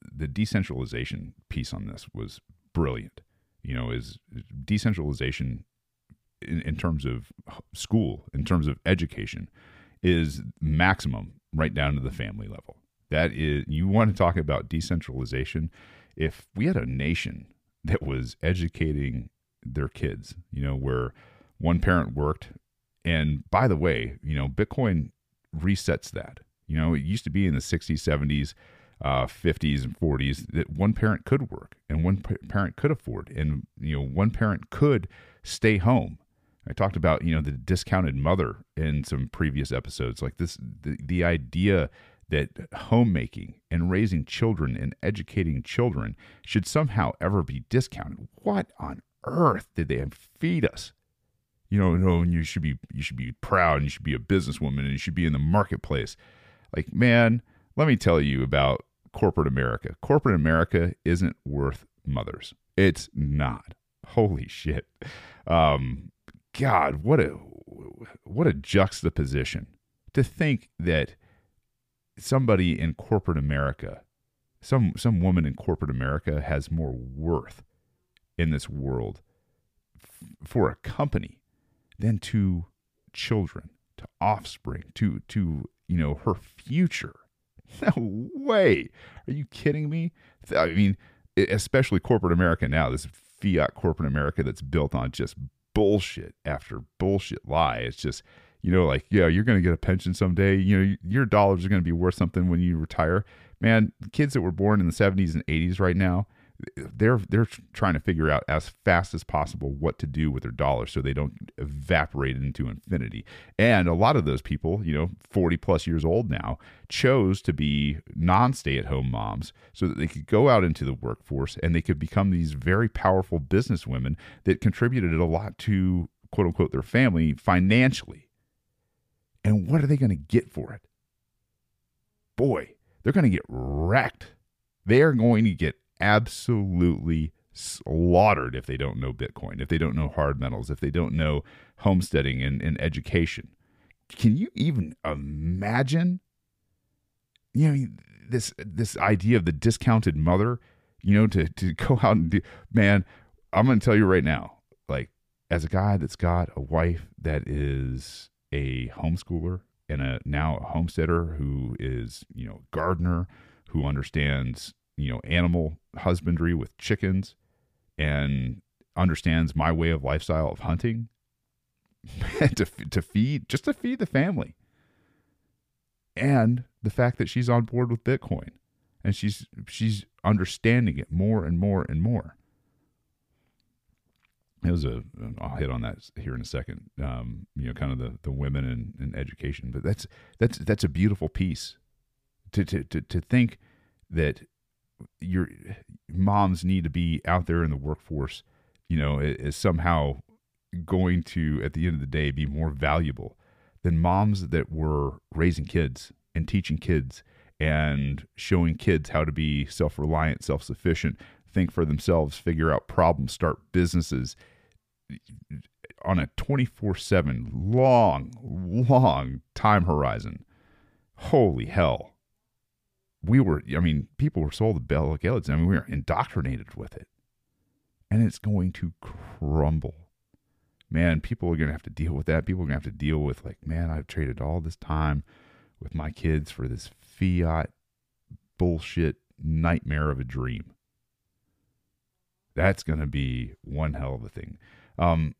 the decentralization piece on this was brilliant. You know, is decentralization in, in terms of school, in terms of education, is maximum right down to the family level. That is, you want to talk about decentralization. If we had a nation that was educating their kids, you know, where one parent worked, and by the way, you know, Bitcoin resets that. You know, it used to be in the 60s, 70s, uh, 50s, and 40s that one parent could work and one parent could afford, and you know, one parent could stay home I talked about you know the discounted mother in some previous episodes. Like this, the, the idea that homemaking and raising children and educating children should somehow ever be discounted. What on earth did they feed us? You know, no, and you should be you should be proud and you should be a businesswoman and you should be in the marketplace. Like, man, let me tell you about corporate America. Corporate America isn't worth mothers. It's not. Holy shit. Um, God, what a what a juxtaposition to think that somebody in corporate America, some some woman in corporate America has more worth in this world f- for a company than to children, to offspring, to to you know her future. No way. Are you kidding me? I mean, especially corporate America now, this fiat corporate America that's built on just bullshit after bullshit lie. It's just, you know, like, yeah, you're going to get a pension someday. You know, your dollars are going to be worth something when you retire. Man, kids that were born in the 70s and 80s right now, they're they're trying to figure out as fast as possible what to do with their dollars so they don't evaporate into infinity. And a lot of those people, you know, 40 plus years old now, chose to be non-stay-at-home moms so that they could go out into the workforce and they could become these very powerful businesswomen that contributed a lot to quote unquote their family financially. And what are they going to get for it? Boy, they're going to get wrecked. They are going to get absolutely slaughtered if they don't know Bitcoin, if they don't know hard metals, if they don't know homesteading and, and education. Can you even imagine? You know, this this idea of the discounted mother, you know, to, to go out and do man, I'm gonna tell you right now, like as a guy that's got a wife that is a homeschooler and a now a homesteader who is, you know, gardener, who understands you know animal husbandry with chickens and understands my way of lifestyle of hunting to to feed just to feed the family. And the fact that she's on board with bitcoin and she's she's understanding it more and more and more. It was a i'll hit on that here in a second um, you know kind of the the women in education but that's that's that's a beautiful piece. To to to, to think that your moms need to be out there in the workforce, you know, is somehow going to, at the end of the day, be more valuable than moms that were raising kids and teaching kids and showing kids how to be self reliant, self sufficient, think for themselves, figure out problems, start businesses on a 24 7 long, long time horizon. Holy hell we were, I mean, people were sold the bill of goods. I mean, we were indoctrinated with it. And it's going to crumble. Man, people are going to have to deal with that. People are going to have to deal with, like, man, I've traded all this time with my kids for this fiat bullshit nightmare of a dream. That's going to be one hell of a thing. Um,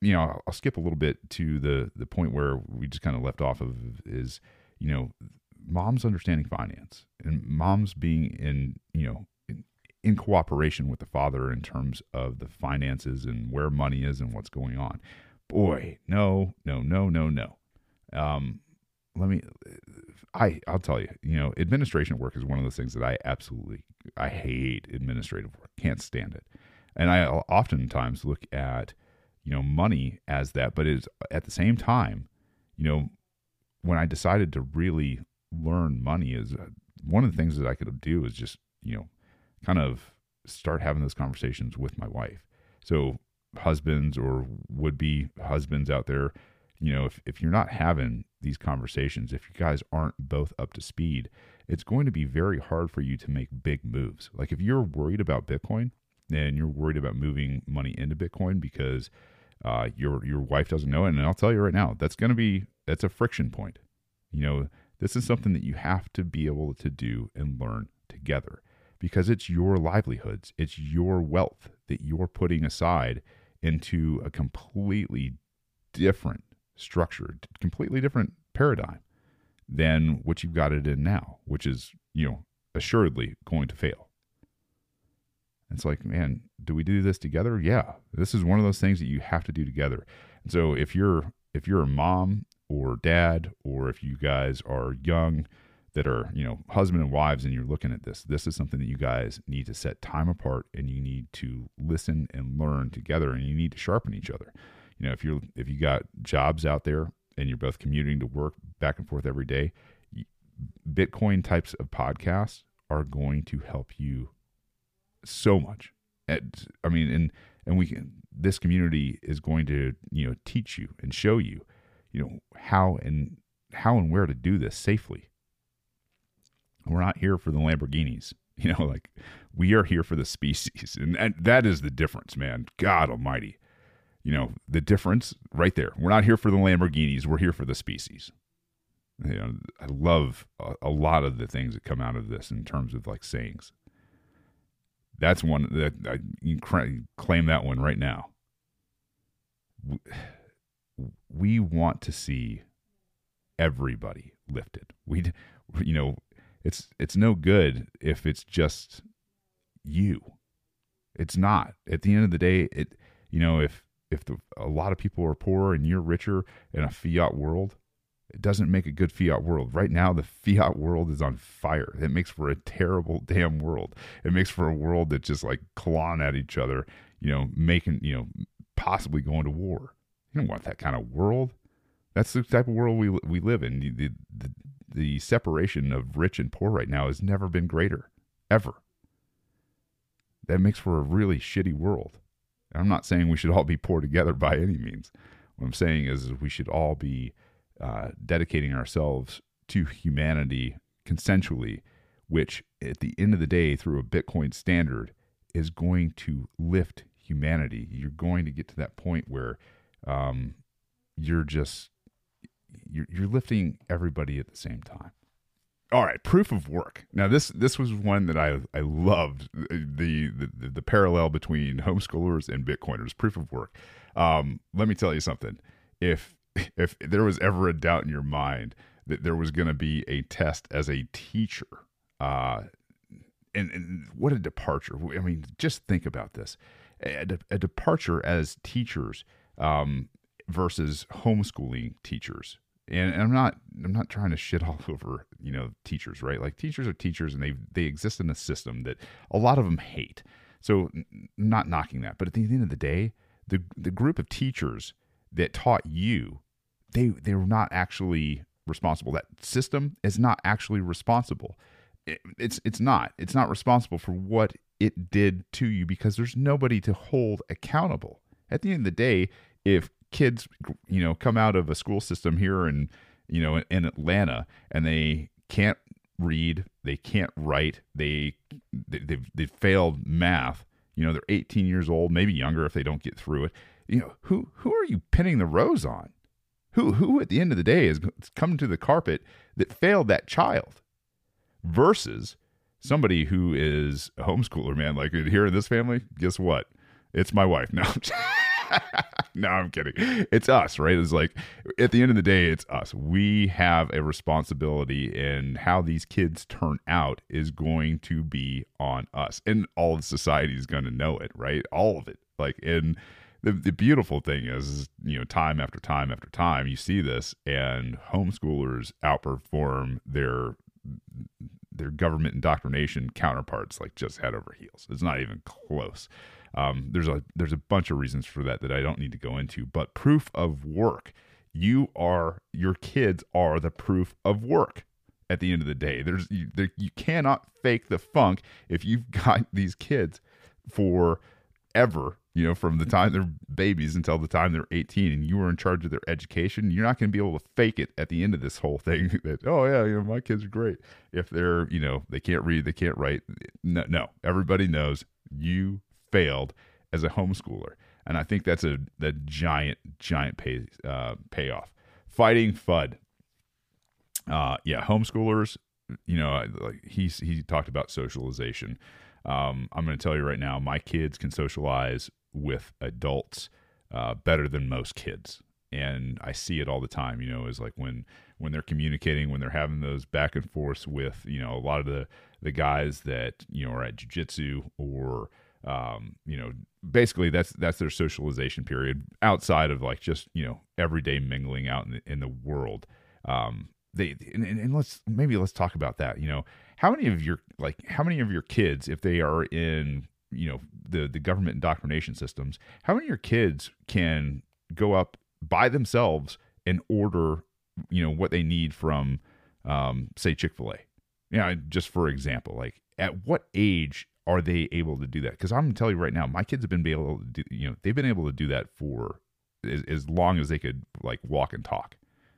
you know, I'll, I'll skip a little bit to the the point where we just kind of left off of is, you know, mom's understanding finance and mom's being in you know in, in, cooperation with the father in terms of the finances and where money is and what's going on. Boy no no no no no. Um, let me i i'll tell you you know administration work is one of those things that i absolutely i hate administrative work. Can't stand it. And i oftentimes look at you know money as that but it's at the same time you know when i decided to really learn money is uh, one of the things that I could do is just, you know, kind of start having those conversations with my wife. So husbands or would be husbands out there, you know, if, if you're not having these conversations, if you guys aren't both up to speed, it's going to be very hard for you to make big moves. Like if you're worried about Bitcoin and you're worried about moving money into Bitcoin because uh, your your wife doesn't know it, and I'll tell you right now, that's going to be that's a friction point. You know, this is something that you have to be able to do and learn together because it's your livelihoods, it's your wealth that you're putting aside into a completely different structure, completely different paradigm than what you've got it in now, which is, you know, assuredly going to fail. It's like, man, do we do this together? Yeah. This is one of those things that you have to do together. And so if you're if you're a mom or dad, or if you guys are young that are, you know, husband and wives and you're looking at this, this is something that you guys need to set time apart and you need to listen and learn together and you need to sharpen each other. You know, if you're if you got jobs out there and you're both commuting to work back and forth every day, Bitcoin types of podcasts are going to help you so much. And, I mean, and and we can this community is going to you know teach you and show you you know how and how and where to do this safely. We're not here for the Lamborghinis. You know, like we are here for the species, and, and that is the difference, man. God Almighty, you know the difference right there. We're not here for the Lamborghinis. We're here for the species. You know, I love a, a lot of the things that come out of this in terms of like sayings. That's one that I, claim that one right now. We want to see everybody lifted. We, you know, it's it's no good if it's just you. It's not. At the end of the day, it you know if if the, a lot of people are poor and you're richer in a fiat world, it doesn't make a good fiat world. Right now, the fiat world is on fire. It makes for a terrible damn world. It makes for a world that's just like clawing at each other, you know, making, you know, possibly going to war. You don't want that kind of world. That's the type of world we we live in. The, the, the, separation of rich and poor right now has never been greater, ever. That makes for a really shitty world. I'm not saying we should all be poor together by any means. What I'm saying is, is we should all be uh, dedicating ourselves to humanity consensually, which at the end of the day, through a Bitcoin standard, is going to lift humanity. You're going to get to that point where um, you're just you're, you're lifting everybody at the same time. All right, proof of work. Now this this was one that I I loved the the, the parallel between homeschoolers and Bitcoiners. Proof of work. Um, let me tell you something. If if there was ever a doubt in your mind that there was going to be a test as a teacher, uh, and, and what a departure. I mean, just think about this: a, de- a departure as teachers um, versus homeschooling teachers and, and I'm not I'm not trying to shit all over you know teachers, right? Like teachers are teachers, and they they exist in a system that a lot of them hate. So not knocking that, but at the end of the day, the the group of teachers that taught you, they they were not actually responsible. That system is not actually responsible. It, it's it's not. It's not responsible for what it did to you because there's nobody to hold accountable. At the end of the day, if kids, you know, come out of a school system here in, you know, in Atlanta and they can't read, they can't write, they, they they've they've failed math. You know, they're 18 years old, maybe younger if they don't get through it. You know, who who are you pinning the rose on? Who who at the end of the day is coming to the carpet that failed that child versus somebody who is a homeschooler, man. Like here in this family, guess what? It's my wife. No. no, I'm kidding. It's us, right? It's like at the end of the day, it's us. We have a responsibility, and how these kids turn out is going to be on us, and all of society is going to know it, right? All of it. Like, and the the beautiful thing is, is, you know, time after time after time, you see this, and homeschoolers outperform their their government indoctrination counterparts like just head over heels. It's not even close. Um, there's a there's a bunch of reasons for that that I don't need to go into, but proof of work. You are your kids are the proof of work. At the end of the day, there's you, there, you cannot fake the funk if you've got these kids for ever you know, from the time they're babies until the time they're 18 and you are in charge of their education, you're not going to be able to fake it at the end of this whole thing that, oh, yeah, you know, my kids are great. If they're, you know, they can't read, they can't write. No, no, everybody knows you failed as a homeschooler. And I think that's a, a giant, giant pay, uh, payoff. Fighting FUD. Uh, yeah, homeschoolers, you know, like he's, he talked about socialization. Um, I'm going to tell you right now, my kids can socialize with adults uh, better than most kids and I see it all the time. You know, is like when when they're communicating, when they're having those back and forths with you know a lot of the the guys that you know are at jujitsu or um, you know basically that's that's their socialization period outside of like just you know everyday mingling out in the, in the world. Um, they and, and let's maybe let's talk about that. You know, how many of your like how many of your kids if they are in you know the the government indoctrination systems how many of your kids can go up by themselves and order you know what they need from um, say chick-fil-a? Yeah just for example like at what age are they able to do that? Because i'm going to tell you right now my kids have been able to do you know they've been able to do that for as, as long as they could like walk and talk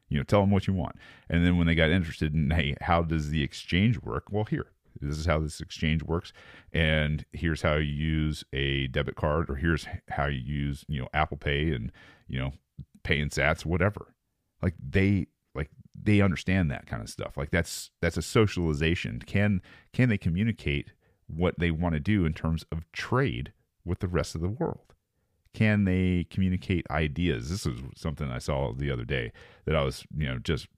you know tell them what you want and then when they got interested in hey how does the exchange work well here This is how this exchange works, and here's how you use a debit card, or here's how you use you know Apple Pay and you know pay paying Sats, whatever. Like they like they understand that kind of stuff. Like that's that's a socialization. Can can they communicate what they want to do in terms of trade with the rest of the world? Can they communicate ideas? This is something I saw the other day that I was, you know, just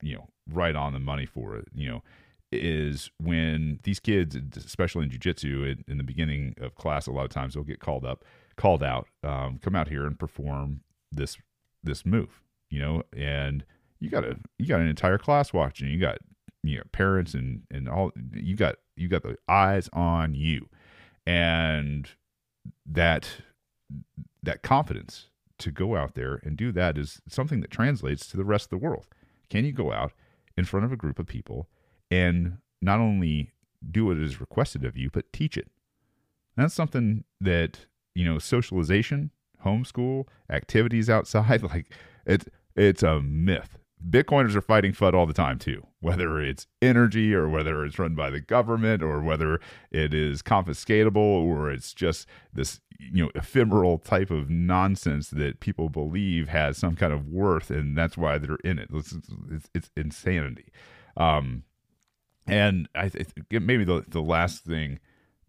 you know, right on the money for it. You know, is when these kids, especially in jujitsu, in, in the beginning of class, a lot of times they'll get called up, called out, um, come out here and perform this this move. You know, and you got a you got an entire class watching. You got you know parents and and all. You got you got the eyes on you, and that that confidence to go out there and do that is something that translates to the rest of the world. Can you go out in front of a group of people and not only do what is requested of you, but teach it? that's something that you know socialization, homeschool, activities outside, like it's it's a myth Bitcoiners are fighting FUD all the time too, whether it's energy or whether it's run by the government or whether it is confiscatable or it's just this you know ephemeral type of nonsense that people believe has some kind of worth and that's why they're in it. It's, it's, it's insanity. Um, and I think maybe the the last thing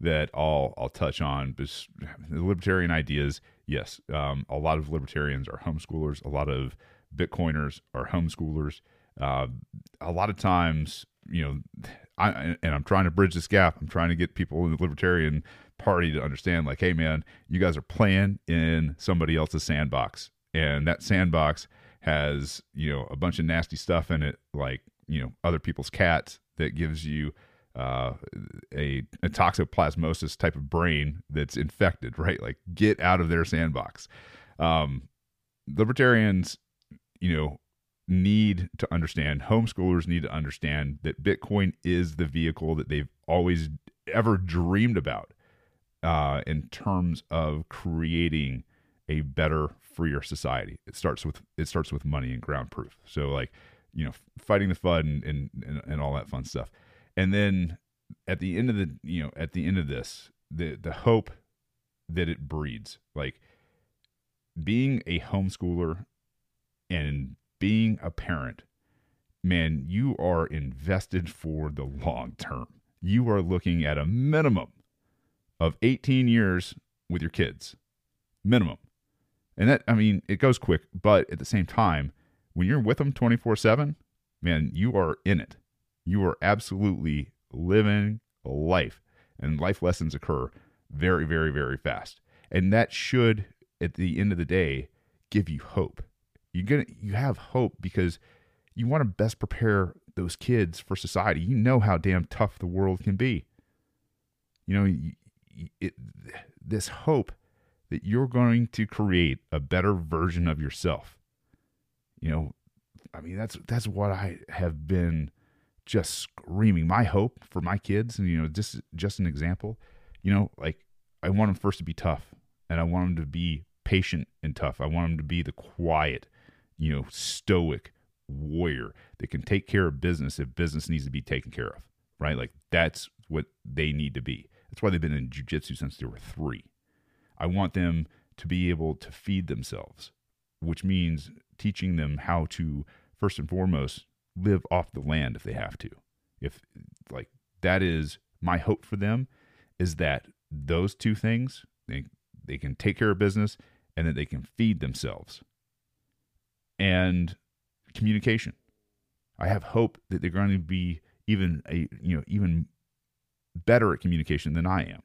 that I'll I'll touch on is libertarian ideas. Yes, um, a lot of libertarians are homeschoolers. A lot of Bitcoiners are homeschoolers. Uh, a lot of times, you know, I and I'm trying to bridge this gap. I'm trying to get people in the libertarian party to understand, like, hey, man, you guys are playing in somebody else's sandbox, and that sandbox has you know a bunch of nasty stuff in it, like you know other people's cats that gives you uh, a, a toxoplasmosis type of brain that's infected, right? Like, get out of their sandbox. Um, libertarians you know, need to understand, homeschoolers need to understand that Bitcoin is the vehicle that they've always ever dreamed about uh, in terms of creating a better, freer society. It starts with it starts with money and ground proof. So like, you know, fighting the FUD and, and, and, all that fun stuff. And then at the end of the you know, at the end of this, the the hope that it breeds, like being a homeschooler and being a parent, man, you are invested for the long term. You are looking at a minimum of 18 years with your kids. Minimum. And that, I mean, it goes quick, but at the same time, when you're with them 24 7, man, you are in it. You are absolutely living life, and life lessons occur very, very, very fast. And that should, at the end of the day, give you hope you get you have hope because you want to best prepare those kids for society. You know how damn tough the world can be. You know, it, this hope that you're going to create a better version of yourself. You know, I mean that's that's what I have been just screaming. My hope for my kids, and you know, just just an example. You know, like I want them first to be tough, and I want them to be patient and tough. I want them to be the quiet you know, stoic warrior that can take care of business if business needs to be taken care of, right? Like that's what they need to be. That's why they've been in jujitsu since they were three. I want them to be able to feed themselves, which means teaching them how to, first and foremost, live off the land if they have to. If, like, that is my hope for them is that those two things, they, they can take care of business and that they can feed themselves and communication. I have hope that they're going to be even a you know even better at communication than I am.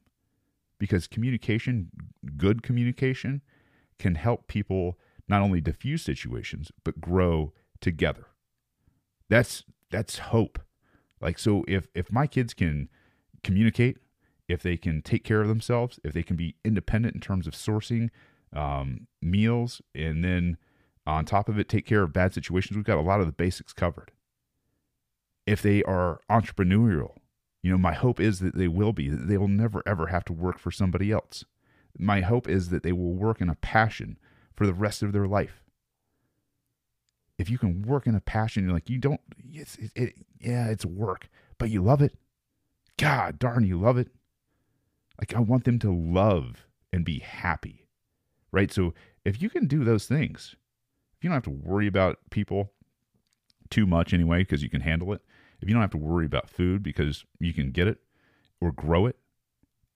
Because communication, good communication can help people not only diffuse situations but grow together. That's that's hope. Like so if if my kids can communicate, if they can take care of themselves, if they can be independent in terms of sourcing um, meals and then on top of it, take care of bad situations. We've got a lot of the basics covered. If they are entrepreneurial, you know, my hope is that they will be, that they will never ever have to work for somebody else. My hope is that they will work in a passion for the rest of their life. If you can work in a passion, you're like, you don't, it's, it, it, yeah, it's work, but you love it. God darn, you love it. Like I want them to love and be happy, right? So if you can do those things, you don't have to worry about people too much anyway, because you can handle it, if you don't have to worry about food because you can get it or grow it,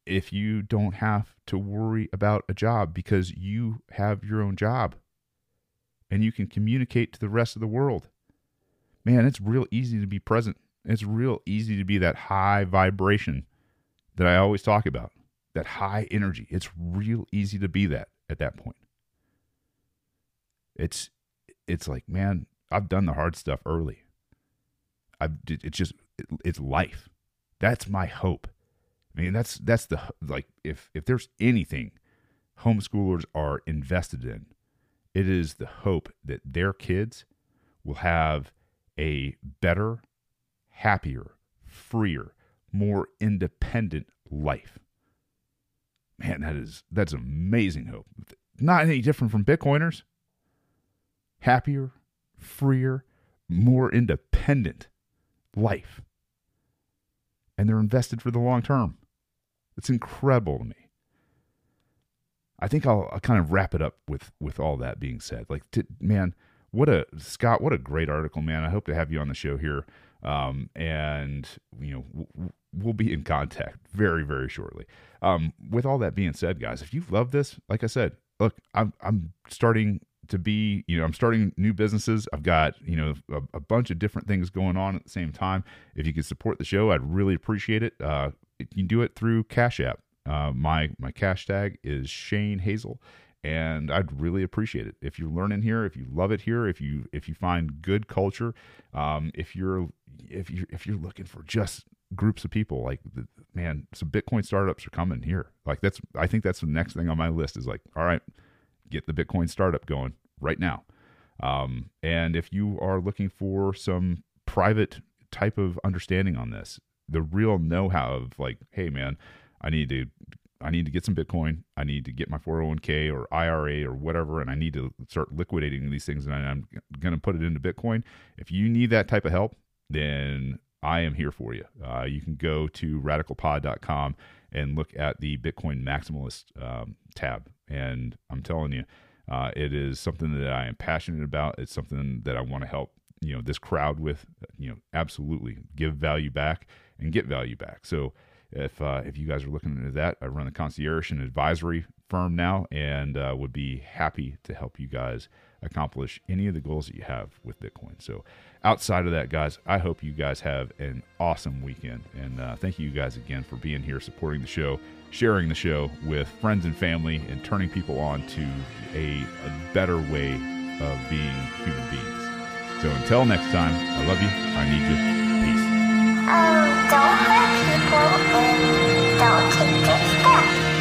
if you don't have to worry about a job because you have your own job and you can communicate to the rest of the world. Man, it's real easy to be present. It's real easy to be that high vibration that I always talk about, that high energy. It's real easy to be that at that point. It's it's like, man, I've done the hard stuff early. I it's just it's life. That's my hope. I mean, that's that's the like if if there's anything homeschoolers are invested in, it is the hope that their kids will have a better, happier, freer, more independent life. Man, that is that's amazing hope. Not any different from Bitcoiners. Happier, freer, more independent life. And they're invested for the long term. It's incredible to me. I think I'll, I'll, kind of wrap it up with with all that being said. Like, man, what a Scott, what a great article, man. I hope to have you on the show here, um, and you know w- we'll be in contact very very shortly. Um, with all that being said, guys, if you love this, like I said, look, I'm I'm starting to be, you know, I'm starting new businesses. I've got, you know, a, a, bunch of different things going on at the same time. If you could support the show, I'd really appreciate it. Uh, you can do it through Cash App. Uh, my my cash tag is Shane Hazel, and I'd really appreciate it if you're learning here, if you love it here, if you if you find good culture, um, if you're if you if you're looking for just groups of people like man some bitcoin startups are coming here like that's i think that's the next thing on my list is like all right get the bitcoin startup going right now um, and if you are looking for some private type of understanding on this the real know-how of like, hey man, I need to I need to get some Bitcoin. I need to get my 401k or IRA or whatever, and I need to start liquidating these things. And I'm going to put it into Bitcoin. If you need that type of help, then I am here for you. Uh, you can go to radicalpod.com and look at the Bitcoin Maximalist um, tab. And I'm telling you, uh, it is something that I am passionate about. It's something that I want to help you know this crowd with. You know, absolutely give value back and get value back. So if uh, if you guys are looking into that, I run the concierge and advisory firm now, and uh, would be happy to help you guys accomplish any of the goals that you have with Bitcoin. So outside of that, guys, I hope you guys have an awesome weekend, and uh, thank you guys again for being here, supporting the show, sharing the show with friends and family, and turning people on to a, a better way of being human beings. So until next time, I love you. I need you. Peace. Um, don't hurt people and don't take their stuff.